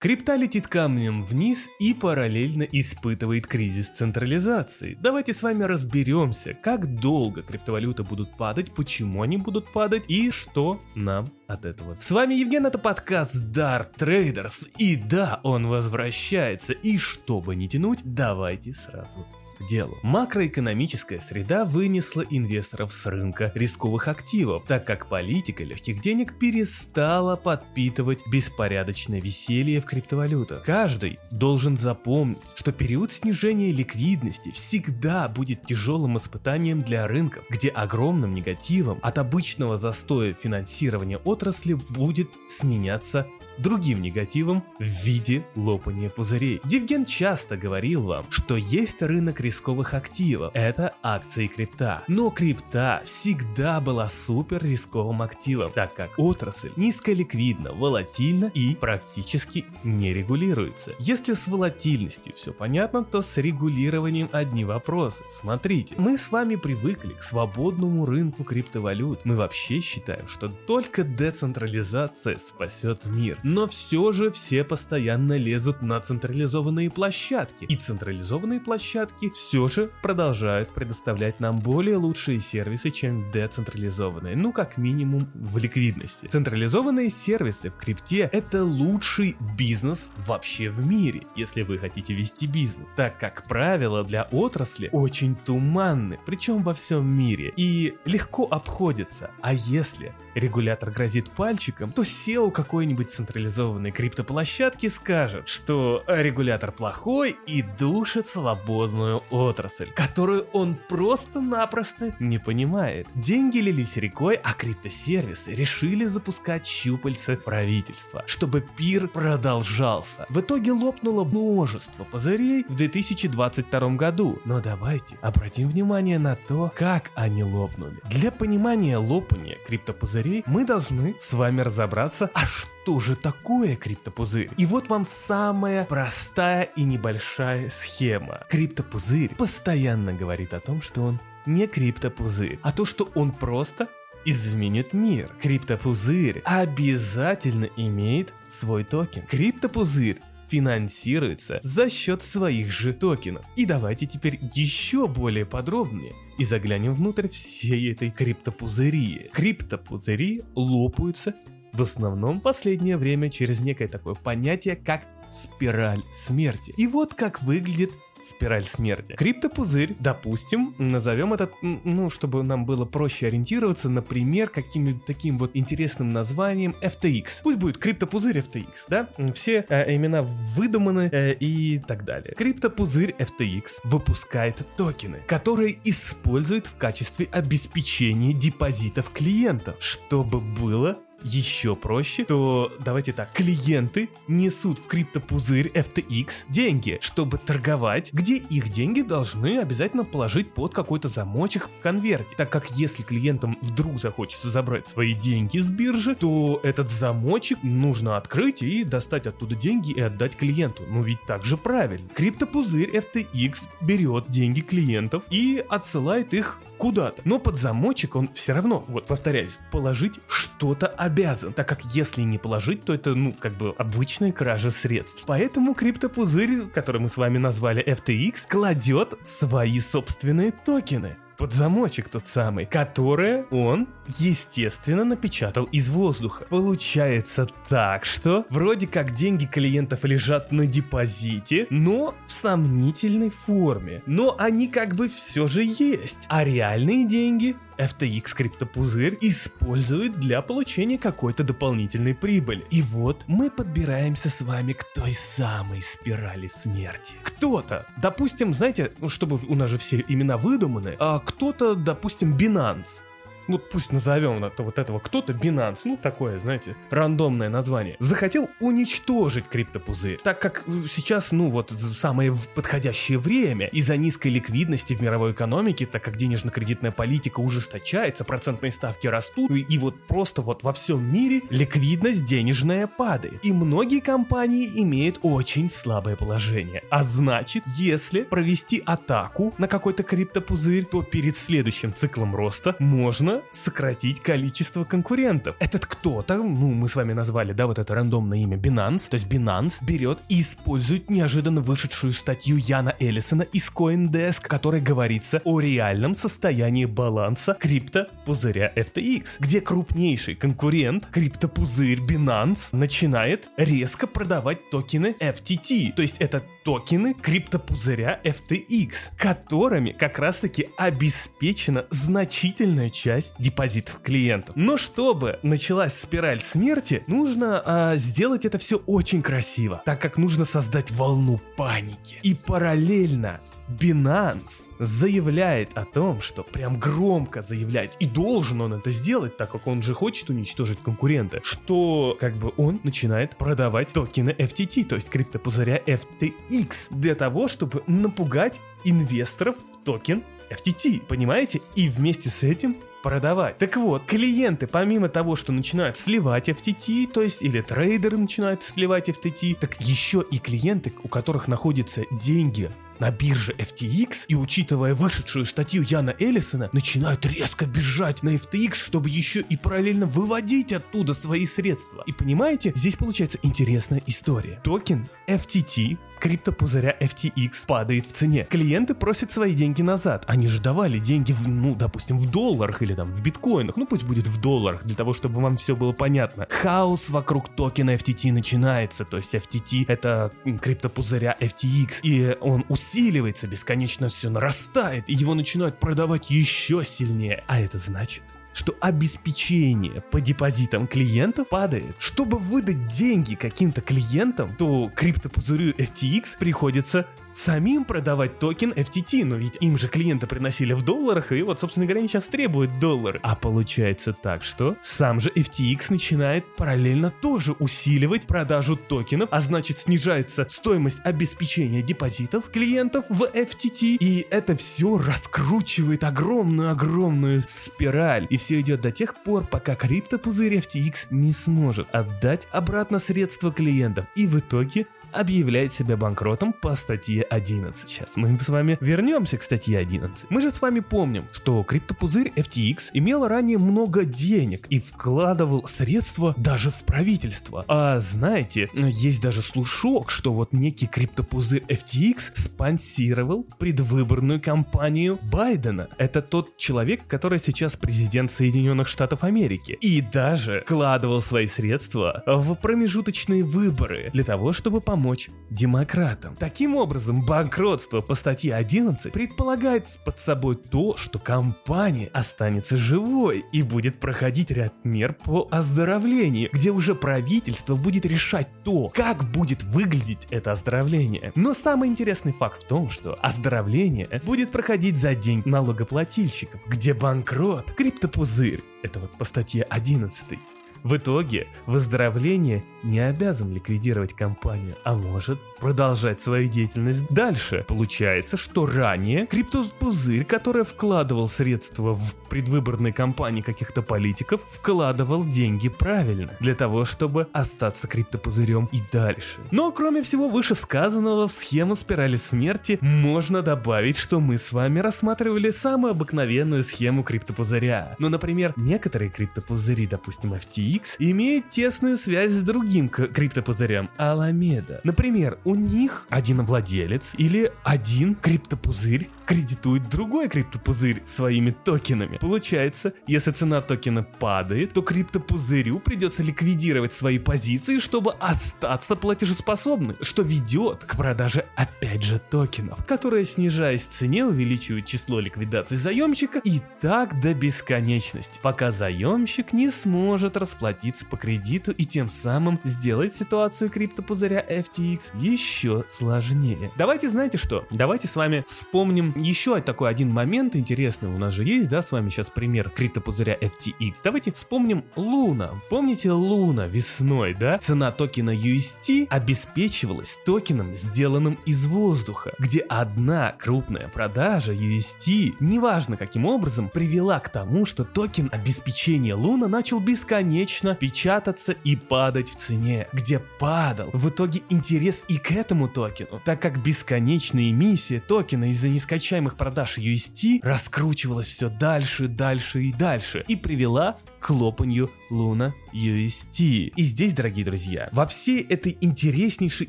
Крипта летит камнем вниз и параллельно испытывает кризис централизации. Давайте с вами разберемся, как долго криптовалюты будут падать, почему они будут падать и что нам от этого. С вами Евген, это подкаст Dark Traders. И да, он возвращается. И чтобы не тянуть, давайте сразу делу. Макроэкономическая среда вынесла инвесторов с рынка рисковых активов, так как политика легких денег перестала подпитывать беспорядочное веселье в криптовалютах. Каждый должен запомнить, что период снижения ликвидности всегда будет тяжелым испытанием для рынков, где огромным негативом от обычного застоя финансирования отрасли будет сменяться другим негативом в виде лопания пузырей. Евген часто говорил вам, что есть рынок рисковых активов, это акции крипта. Но крипта всегда была супер рисковым активом, так как отрасль низколиквидна, волатильна и практически не регулируется. Если с волатильностью все понятно, то с регулированием одни вопросы. Смотрите, мы с вами привыкли к свободному рынку криптовалют. Мы вообще считаем, что только децентрализация спасет мир. Но все же все постоянно лезут на централизованные площадки. И централизованные площадки все же продолжают предоставлять нам более лучшие сервисы, чем децентрализованные. Ну, как минимум в ликвидности. Централизованные сервисы в крипте это лучший бизнес вообще в мире, если вы хотите вести бизнес. Так как правила для отрасли очень туманны, причем во всем мире. И легко обходятся. А если регулятор грозит пальчиком, то SEO какой-нибудь централизованной криптоплощадки скажет, что регулятор плохой и душит свободную отрасль, которую он просто-напросто не понимает. Деньги лились рекой, а криптосервисы решили запускать щупальца правительства, чтобы пир продолжался. В итоге лопнуло множество пузырей в 2022 году, но давайте обратим внимание на то, как они лопнули. Для понимания лопания криптопузырей мы должны с вами разобраться, а что же такое криптопузырь? И вот вам самая простая и небольшая схема. Криптопузырь постоянно говорит о том, что он не криптопузырь, а то, что он просто изменит мир. Криптопузырь обязательно имеет свой токен. Криптопузырь финансируется за счет своих же токенов. И давайте теперь еще более подробнее и заглянем внутрь всей этой криптопузыри. Криптопузыри лопаются в основном последнее время через некое такое понятие, как спираль смерти. И вот как выглядит спираль смерти. Криптопузырь, допустим, назовем этот, ну, чтобы нам было проще ориентироваться, например, каким-нибудь таким вот интересным названием FTX. Пусть будет криптопузырь FTX, да? Все э, имена выдуманы э, и так далее. Криптопузырь FTX выпускает токены, которые использует в качестве обеспечения депозитов клиентов, чтобы было еще проще, то давайте так, клиенты несут в криптопузырь FTX деньги, чтобы торговать, где их деньги должны обязательно положить под какой-то замочек в конверте. Так как если клиентам вдруг захочется забрать свои деньги с биржи, то этот замочек нужно открыть и достать оттуда деньги и отдать клиенту. Ну ведь так же правильно. Криптопузырь FTX берет деньги клиентов и отсылает их куда-то. Но под замочек он все равно, вот повторяюсь, положить что-то обязан, так как если не положить, то это, ну, как бы обычная кража средств. Поэтому криптопузырь, который мы с вами назвали FTX, кладет свои собственные токены под замочек тот самый, который он, естественно, напечатал из воздуха. Получается так, что вроде как деньги клиентов лежат на депозите, но в сомнительной форме. Но они как бы все же есть. А реальные деньги FTX криптопузырь использует для получения какой-то дополнительной прибыли. И вот мы подбираемся с вами к той самой спирали смерти. Кто-то, допустим, знаете, ну, чтобы у нас же все имена выдуманы, а кто-то, допустим, Binance, вот пусть назовем это вот этого кто-то Binance, ну такое, знаете, рандомное название, захотел уничтожить криптопузырь, так как сейчас, ну вот, самое подходящее время из-за низкой ликвидности в мировой экономике, так как денежно-кредитная политика ужесточается, процентные ставки растут, и, и вот просто вот во всем мире ликвидность денежная падает. И многие компании имеют очень слабое положение. А значит, если провести атаку на какой-то криптопузырь, то перед следующим циклом роста можно сократить количество конкурентов. Этот кто-то, ну, мы с вами назвали, да, вот это рандомное имя Binance, то есть Binance берет и использует неожиданно вышедшую статью Яна Эллисона из CoinDesk, в которой говорится о реальном состоянии баланса криптопузыря FTX, где крупнейший конкурент, криптопузырь Binance, начинает резко продавать токены FTT, то есть это токены криптопузыря FTX, которыми как раз-таки обеспечена значительная часть депозитов клиентов. Но чтобы началась спираль смерти, нужно а, сделать это все очень красиво, так как нужно создать волну паники. И параллельно Binance заявляет о том, что прям громко заявляет, и должен он это сделать, так как он же хочет уничтожить конкурента, что как бы он начинает продавать токены FTT, то есть криптопузыря FTX, для того, чтобы напугать инвесторов в токен FTT, понимаете? И вместе с этим продавать. Так вот, клиенты, помимо того, что начинают сливать FTT, то есть или трейдеры начинают сливать FTT, так еще и клиенты, у которых находятся деньги на бирже FTX и, учитывая вышедшую статью Яна Эллисона, начинают резко бежать на FTX, чтобы еще и параллельно выводить оттуда свои средства. И понимаете, здесь получается интересная история. Токен FTT криптопузыря FTX падает в цене. Клиенты просят свои деньги назад. Они же давали деньги в, ну, допустим, в долларах или там в биткоинах. Ну, пусть будет в долларах, для того, чтобы вам все было понятно. Хаос вокруг токена FTT начинается. То есть FTT это криптопузыря FTX. И он усиливается бесконечно все нарастает, и его начинают продавать еще сильнее. А это значит, что обеспечение по депозитам клиентов падает. Чтобы выдать деньги каким-то клиентам, то криптопузырю FTX приходится самим продавать токен FTT, но ведь им же клиенты приносили в долларах, и вот, собственно говоря, они сейчас требуют доллары. А получается так, что сам же FTX начинает параллельно тоже усиливать продажу токенов, а значит снижается стоимость обеспечения депозитов клиентов в FTT, и это все раскручивает огромную-огромную спираль. И все идет до тех пор, пока криптопузырь FTX не сможет отдать обратно средства клиентов. И в итоге объявляет себя банкротом по статье 11. Сейчас мы с вами вернемся к статье 11. Мы же с вами помним, что криптопузырь FTX имел ранее много денег и вкладывал средства даже в правительство. А знаете, есть даже слушок, что вот некий криптопузырь FTX спонсировал предвыборную кампанию Байдена. Это тот человек, который сейчас президент Соединенных Штатов Америки. И даже вкладывал свои средства в промежуточные выборы для того, чтобы помочь помочь демократам. Таким образом, банкротство по статье 11 предполагает под собой то, что компания останется живой и будет проходить ряд мер по оздоровлению, где уже правительство будет решать то, как будет выглядеть это оздоровление. Но самый интересный факт в том, что оздоровление будет проходить за день налогоплательщиков, где банкрот, криптопузырь, это вот по статье 11, в итоге, выздоровление не обязан ликвидировать компанию, а может продолжать свою деятельность дальше. Получается, что ранее криптопузырь, который вкладывал средства в предвыборные кампании каких-то политиков, вкладывал деньги правильно, для того, чтобы остаться криптопузырем и дальше. Но кроме всего вышесказанного, в схему спирали смерти можно добавить, что мы с вами рассматривали самую обыкновенную схему криптопузыря. Ну, например, некоторые криптопузыри, допустим, FTX, X имеет тесную связь с другим криптопузырем Alameda. Например, у них один владелец или один криптопузырь кредитует другой криптопузырь своими токенами. Получается, если цена токена падает, то криптопузырю придется ликвидировать свои позиции, чтобы остаться платежеспособным, что ведет к продаже опять же токенов, которые, снижаясь в цене, увеличивают число ликвидаций заемщика и так до бесконечности, пока заемщик не сможет расплатиться по кредиту и тем самым сделать ситуацию криптопузыря FTX еще сложнее. Давайте, знаете что? Давайте с вами вспомним еще такой один момент интересный. У нас же есть, да, с вами сейчас пример криптопузыря FTX. Давайте вспомним Луна. Помните Луна весной, да? Цена токена UST обеспечивалась токеном, сделанным из воздуха, где одна крупная продажа UST, неважно каким образом, привела к тому, что токен обеспечения Луна начал бесконечно печататься и падать в цене, где падал в итоге интерес и к этому токену, так как бесконечная эмиссия токена из-за нескачаемых продаж UST раскручивалась все дальше, дальше и дальше и привела к хлопанью Луна UST. И здесь, дорогие друзья, во всей этой интереснейшей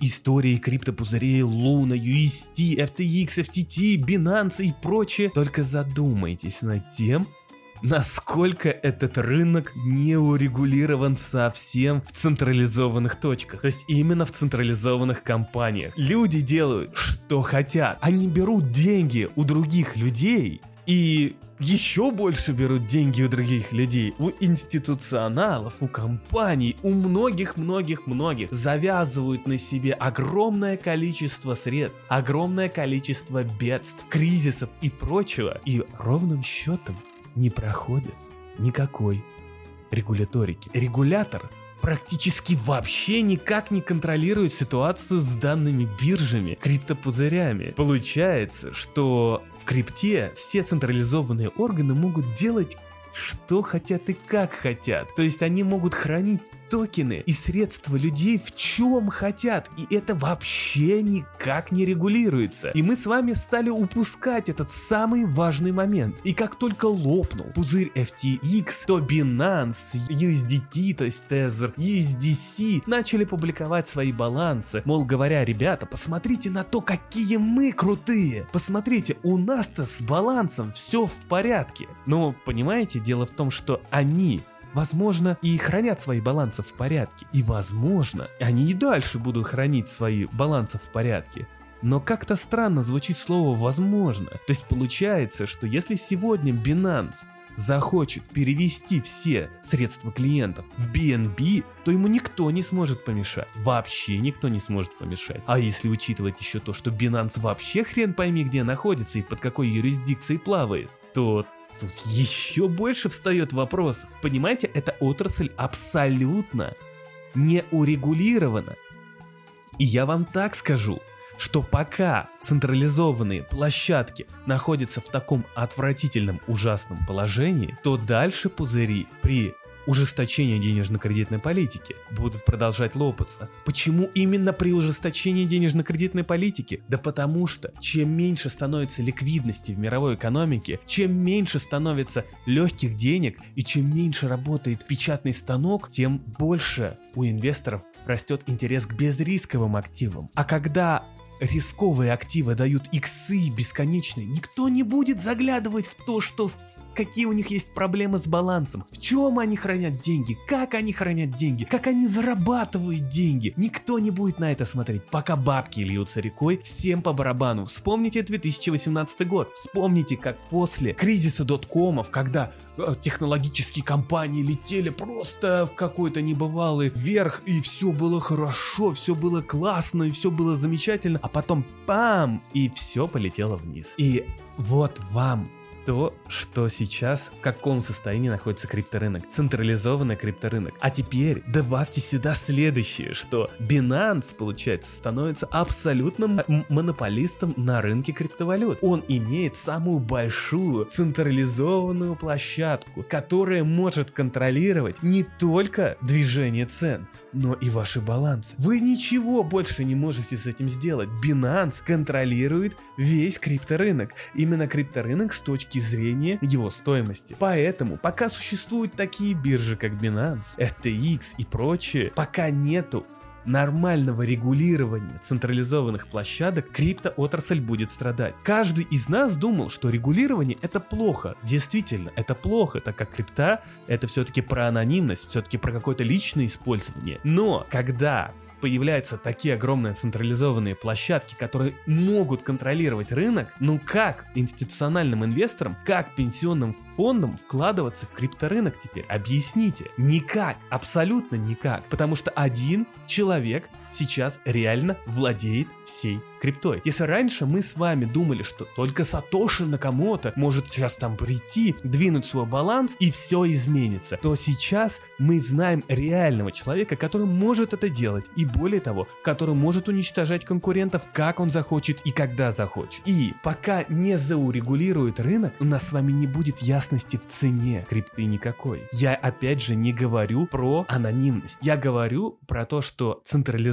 истории криптопузырей Луна, UST, FTX, FTT, Binance и прочее, только задумайтесь над тем, насколько этот рынок не урегулирован совсем в централизованных точках. То есть именно в централизованных компаниях. Люди делают, что хотят. Они берут деньги у других людей и еще больше берут деньги у других людей, у институционалов, у компаний, у многих-многих-многих, завязывают на себе огромное количество средств, огромное количество бедств, кризисов и прочего, и ровным счетом не проходит никакой регуляторики. Регулятор практически вообще никак не контролирует ситуацию с данными биржами, криптопузырями. Получается, что в крипте все централизованные органы могут делать что хотят и как хотят. То есть они могут хранить токены и средства людей в чем хотят, и это вообще никак не регулируется. И мы с вами стали упускать этот самый важный момент. И как только лопнул пузырь FTX, то Binance, USDT, то есть Tether, USDC начали публиковать свои балансы. Мол, говоря, ребята, посмотрите на то, какие мы крутые. Посмотрите, у нас-то с балансом все в порядке. Но, понимаете, дело в том, что они возможно, и хранят свои балансы в порядке. И возможно, они и дальше будут хранить свои балансы в порядке. Но как-то странно звучит слово «возможно». То есть получается, что если сегодня Binance захочет перевести все средства клиентов в BNB, то ему никто не сможет помешать. Вообще никто не сможет помешать. А если учитывать еще то, что Binance вообще хрен пойми где находится и под какой юрисдикцией плавает, то Тут еще больше встает вопросов. Понимаете, эта отрасль абсолютно не урегулирована. И я вам так скажу, что пока централизованные площадки находятся в таком отвратительном ужасном положении, то дальше пузыри при ужесточения денежно-кредитной политики будут продолжать лопаться. Почему именно при ужесточении денежно-кредитной политики? Да потому что чем меньше становится ликвидности в мировой экономике, чем меньше становится легких денег и чем меньше работает печатный станок, тем больше у инвесторов растет интерес к безрисковым активам. А когда рисковые активы дают иксы бесконечные, никто не будет заглядывать в то, что какие у них есть проблемы с балансом, в чем они хранят деньги, как они хранят деньги, как они зарабатывают деньги. Никто не будет на это смотреть, пока бабки льются рекой, всем по барабану. Вспомните 2018 год, вспомните, как после кризиса доткомов, когда э, технологические компании летели просто в какой-то небывалый верх, и все было хорошо, все было классно, и все было замечательно, а потом пам, и все полетело вниз. И вот вам то, что сейчас, в каком состоянии находится крипторынок. Централизованный крипторынок. А теперь добавьте сюда следующее, что Binance, получается, становится абсолютным монополистом на рынке криптовалют. Он имеет самую большую централизованную площадку, которая может контролировать не только движение цен, но и ваши балансы. Вы ничего больше не можете с этим сделать. Binance контролирует весь крипторынок. Именно крипторынок с точки зрения его стоимости. Поэтому, пока существуют такие биржи, как Binance, FTX и прочее, пока нету нормального регулирования централизованных площадок, криптоотрасль будет страдать. Каждый из нас думал, что регулирование это плохо. Действительно, это плохо, так как крипта это все-таки про анонимность, все-таки про какое-то личное использование. Но когда появляются такие огромные централизованные площадки, которые могут контролировать рынок, ну как институциональным инвесторам, как пенсионным фондам вкладываться в крипторынок теперь? Объясните. Никак, абсолютно никак. Потому что один человек сейчас реально владеет всей криптой. Если раньше мы с вами думали, что только Сатоши Накамото может сейчас там прийти, двинуть свой баланс и все изменится, то сейчас мы знаем реального человека, который может это делать. И более того, который может уничтожать конкурентов, как он захочет и когда захочет. И пока не заурегулирует рынок, у нас с вами не будет ясности в цене крипты никакой. Я опять же не говорю про анонимность. Я говорю про то, что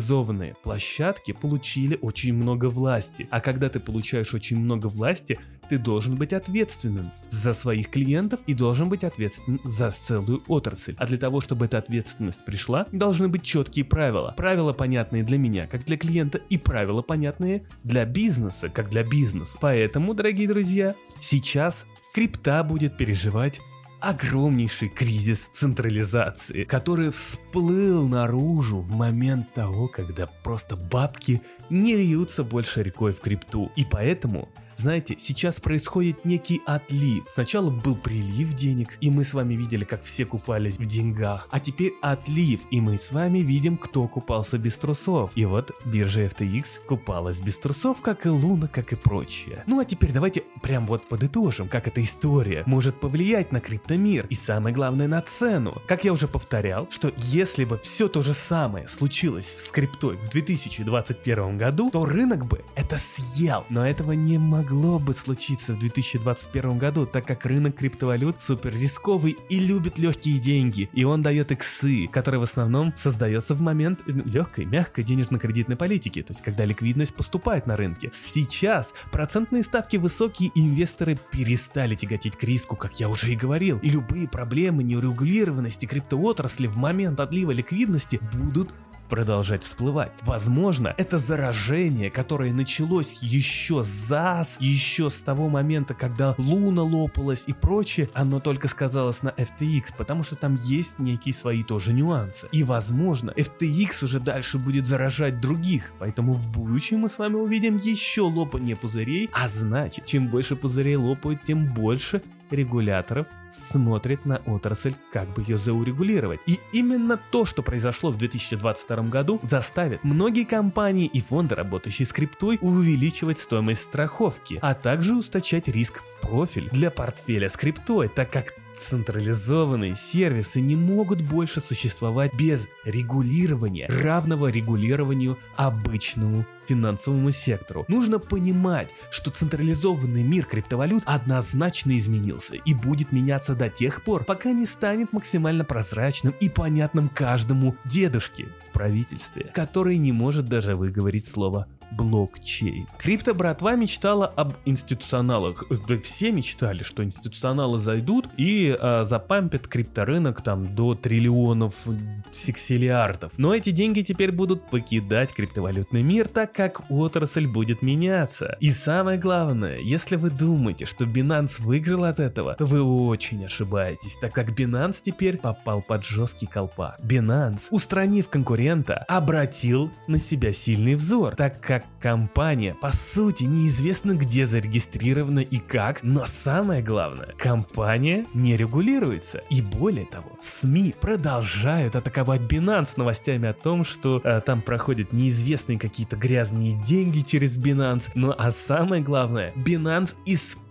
централизованные площадки получили очень много власти. А когда ты получаешь очень много власти, ты должен быть ответственным за своих клиентов и должен быть ответственным за целую отрасль. А для того, чтобы эта ответственность пришла, должны быть четкие правила. Правила понятные для меня, как для клиента, и правила понятные для бизнеса, как для бизнеса. Поэтому, дорогие друзья, сейчас крипта будет переживать огромнейший кризис централизации, который всплыл наружу в момент того, когда просто бабки не льются больше рекой в крипту. И поэтому знаете, сейчас происходит некий отлив. Сначала был прилив денег, и мы с вами видели, как все купались в деньгах. А теперь отлив, и мы с вами видим, кто купался без трусов. И вот биржа FTX купалась без трусов, как и Луна, как и прочее. Ну а теперь давайте прям вот подытожим, как эта история может повлиять на криптомир и самое главное на цену. Как я уже повторял, что если бы все то же самое случилось с криптой в 2021 году, то рынок бы это съел. Но этого не могло могло бы случиться в 2021 году, так как рынок криптовалют супер рисковый и любит легкие деньги, и он дает иксы, которые в основном создается в момент легкой, мягкой денежно-кредитной политики, то есть когда ликвидность поступает на рынке. Сейчас процентные ставки высокие, и инвесторы перестали тяготить к риску, как я уже и говорил, и любые проблемы неурегулированности криптоотрасли в момент отлива ликвидности будут продолжать всплывать. Возможно, это заражение, которое началось еще за еще с того момента, когда Луна лопалась и прочее, оно только сказалось на FTX, потому что там есть некие свои тоже нюансы. И возможно, FTX уже дальше будет заражать других, поэтому в будущем мы с вами увидим еще лопание пузырей, а значит, чем больше пузырей лопают, тем больше регуляторов смотрит на отрасль, как бы ее заурегулировать. И именно то, что произошло в 2022 году, заставит многие компании и фонды, работающие с криптой, увеличивать стоимость страховки, а также устачать риск профиль для портфеля с криптой, так как централизованные сервисы не могут больше существовать без регулирования, равного регулированию обычному финансовому сектору. Нужно понимать, что централизованный мир криптовалют однозначно изменился и будет меняться до тех пор, пока не станет максимально прозрачным и понятным каждому дедушке в правительстве, который не может даже выговорить слово блокчейн. Крипто братва мечтала об институционалах. Все мечтали, что институционалы зайдут и а, запампят крипторынок там до триллионов сексилиардов. Но эти деньги теперь будут покидать криптовалютный мир, так как отрасль будет меняться. И самое главное, если вы думаете, что Binance выиграл от этого, то вы очень ошибаетесь, так как Binance теперь попал под жесткий колпак. Binance, устранив конкурента, обратил на себя сильный взор, так как компания по сути неизвестно где зарегистрирована и как, но самое главное, компания не регулируется. И более того, СМИ продолжают атаковать Binance новостями о том, что э, там проходят неизвестные какие-то грязные деньги через Binance. Ну а самое главное, Binance использует,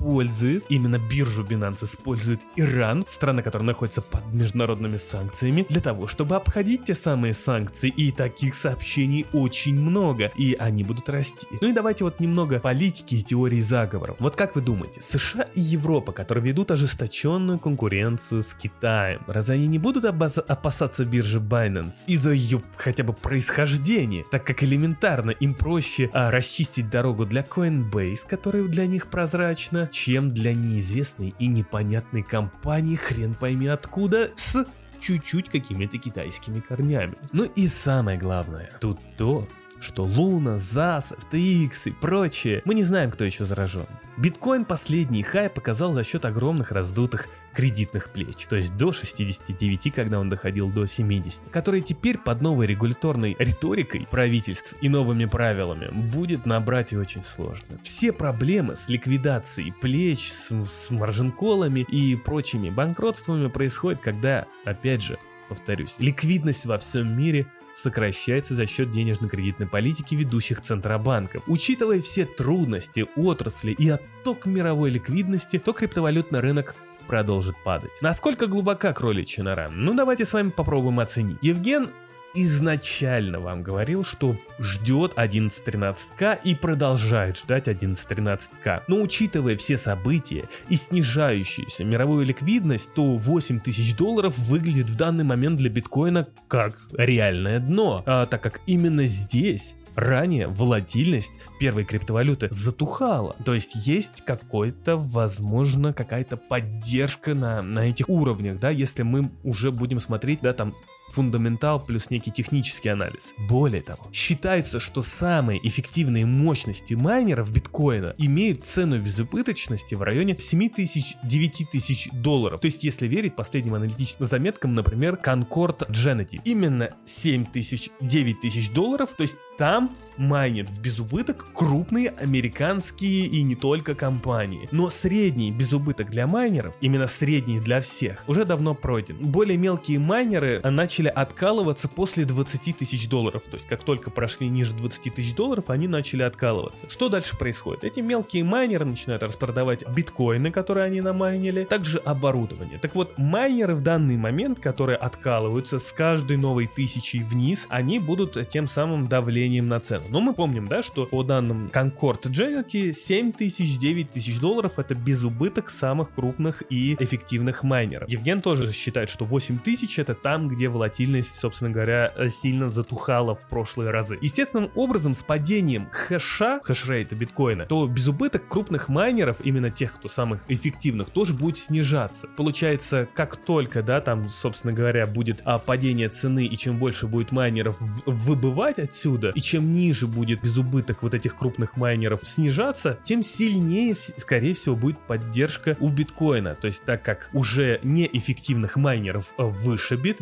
именно биржу Binance использует Иран, страна, которая находится под международными санкциями, для того, чтобы обходить те самые санкции. И таких сообщений очень много, и они будут расти. Ну и давайте вот немного политики и теории заговоров. Вот как вы думаете, США и Европа, которые ведут ожесточенную конкуренцию с Китаем, разве они не будут опасаться биржи Binance из-за ее хотя бы происхождения, так как элементарно им проще а, расчистить дорогу для Coinbase, которая для них прозрачна, чем для неизвестной и непонятной компании хрен пойми откуда с чуть-чуть какими-то китайскими корнями. Ну и самое главное, тут то, что Луна, ЗАС, FTX и прочее, мы не знаем, кто еще заражен. Биткоин последний хай показал за счет огромных раздутых кредитных плеч, то есть до 69, когда он доходил до 70, которые теперь под новой регуляторной риторикой правительств и новыми правилами будет набрать и очень сложно. Все проблемы с ликвидацией плеч, с, с маржинколами и прочими банкротствами происходят, когда, опять же, повторюсь, ликвидность во всем мире сокращается за счет денежно-кредитной политики ведущих центробанков. Учитывая все трудности отрасли и отток мировой ликвидности, то криптовалютный рынок продолжит падать. Насколько глубока кроличья нора? Ну давайте с вами попробуем оценить. Евген изначально вам говорил, что ждет 11.13к и продолжает ждать 11.13к. Но учитывая все события и снижающуюся мировую ликвидность, то 8 тысяч долларов выглядит в данный момент для биткоина как реальное дно, а, так как именно здесь ранее волатильность первой криптовалюты затухала. То есть есть какой-то, возможно, какая-то поддержка на, на этих уровнях, да, если мы уже будем смотреть, да, там фундаментал плюс некий технический анализ. Более того, считается, что самые эффективные мощности майнеров биткоина имеют цену безубыточности в районе 7 тысяч 9 тысяч долларов. То есть, если верить последним аналитическим заметкам, например, Concord Genety. Именно 7 тысяч 9 тысяч долларов, то есть там майнят в безубыток крупные американские и не только компании. Но средний безубыток для майнеров, именно средний для всех, уже давно пройден. Более мелкие майнеры начали откалываться после 20 тысяч долларов. То есть как только прошли ниже 20 тысяч долларов, они начали откалываться. Что дальше происходит? Эти мелкие майнеры начинают распродавать биткоины, которые они намайнили, также оборудование. Так вот, майнеры в данный момент, которые откалываются с каждой новой тысячей вниз, они будут тем самым давлением на цену. Но мы помним, да, что по данным Concord Genity 7 тысяч, 9 тысяч долларов это без убыток самых крупных и эффективных майнеров. Евген тоже считает, что 8 тысяч это там, где волатильность, собственно говоря, сильно затухала в прошлые разы. Естественным образом с падением хэша, хэшрейта биткоина, то без убыток крупных майнеров, именно тех, кто самых эффективных, тоже будет снижаться. Получается, как только, да, там, собственно говоря, будет а, падение цены и чем больше будет майнеров выбывать отсюда, и чем ниже будет безубыток вот этих крупных майнеров снижаться, тем сильнее, скорее всего, будет поддержка у биткоина. То есть так как уже неэффективных майнеров э, вышибит,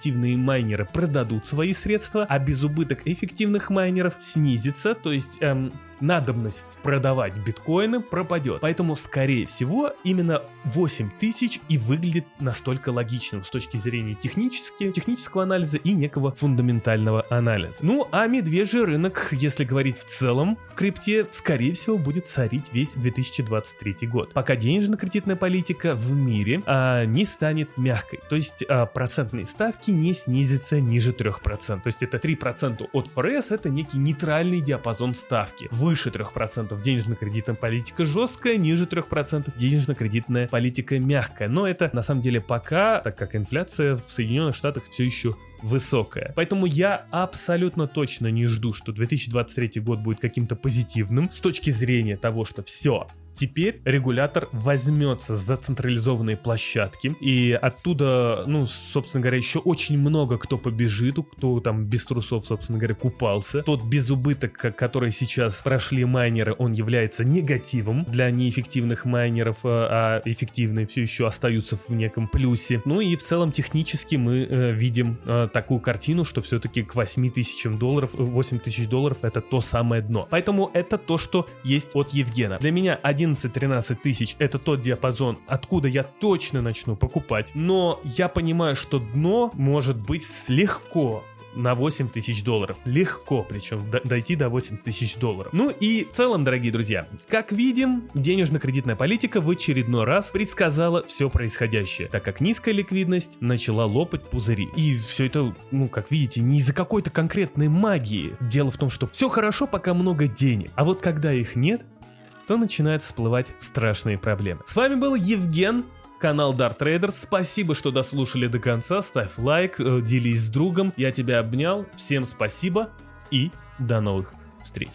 неэффективные майнеры продадут свои средства, а безубыток эффективных майнеров снизится, то есть эм, надобность продавать биткоины пропадет. Поэтому, скорее всего, именно 8 тысяч и выглядит настолько логичным с точки зрения технически, технического анализа и некого фундаментального анализа. Ну, а медвежий рынок, если говорить в целом, в крипте, скорее всего, будет царить весь 2023 год. Пока денежно-кредитная политика в мире а, не станет мягкой. То есть а, процентные ставки не снизятся ниже 3%. То есть это 3% от ФРС, это некий нейтральный диапазон ставки. Вы выше 3% денежно-кредитная политика жесткая, ниже 3% денежно-кредитная политика мягкая. Но это на самом деле пока, так как инфляция в Соединенных Штатах все еще высокая. Поэтому я абсолютно точно не жду, что 2023 год будет каким-то позитивным с точки зрения того, что все, Теперь регулятор возьмется за централизованные площадки, и оттуда, ну, собственно говоря, еще очень много кто побежит, кто там без трусов, собственно говоря, купался. Тот безубыток, который сейчас прошли майнеры, он является негативом для неэффективных майнеров, а, а эффективные все еще остаются в неком плюсе. Ну и в целом технически мы э, видим э, такую картину, что все-таки к 8 тысячам долларов, 8 тысяч долларов это то самое дно. Поэтому это то, что есть от Евгена. Для меня один 11-13 тысяч это тот диапазон, откуда я точно начну покупать. Но я понимаю, что дно может быть легко на 8 тысяч долларов. Легко, причем дойти до 8 тысяч долларов. Ну и в целом, дорогие друзья, как видим, денежно-кредитная политика в очередной раз предсказала все происходящее, так как низкая ликвидность начала лопать пузыри. И все это, ну, как видите, не из-за какой-то конкретной магии. Дело в том, что все хорошо, пока много денег. А вот когда их нет, то начинают всплывать страшные проблемы. С вами был Евген, канал Dart Trader. Спасибо, что дослушали до конца. Ставь лайк, э, делись с другом. Я тебя обнял. Всем спасибо и до новых встреч.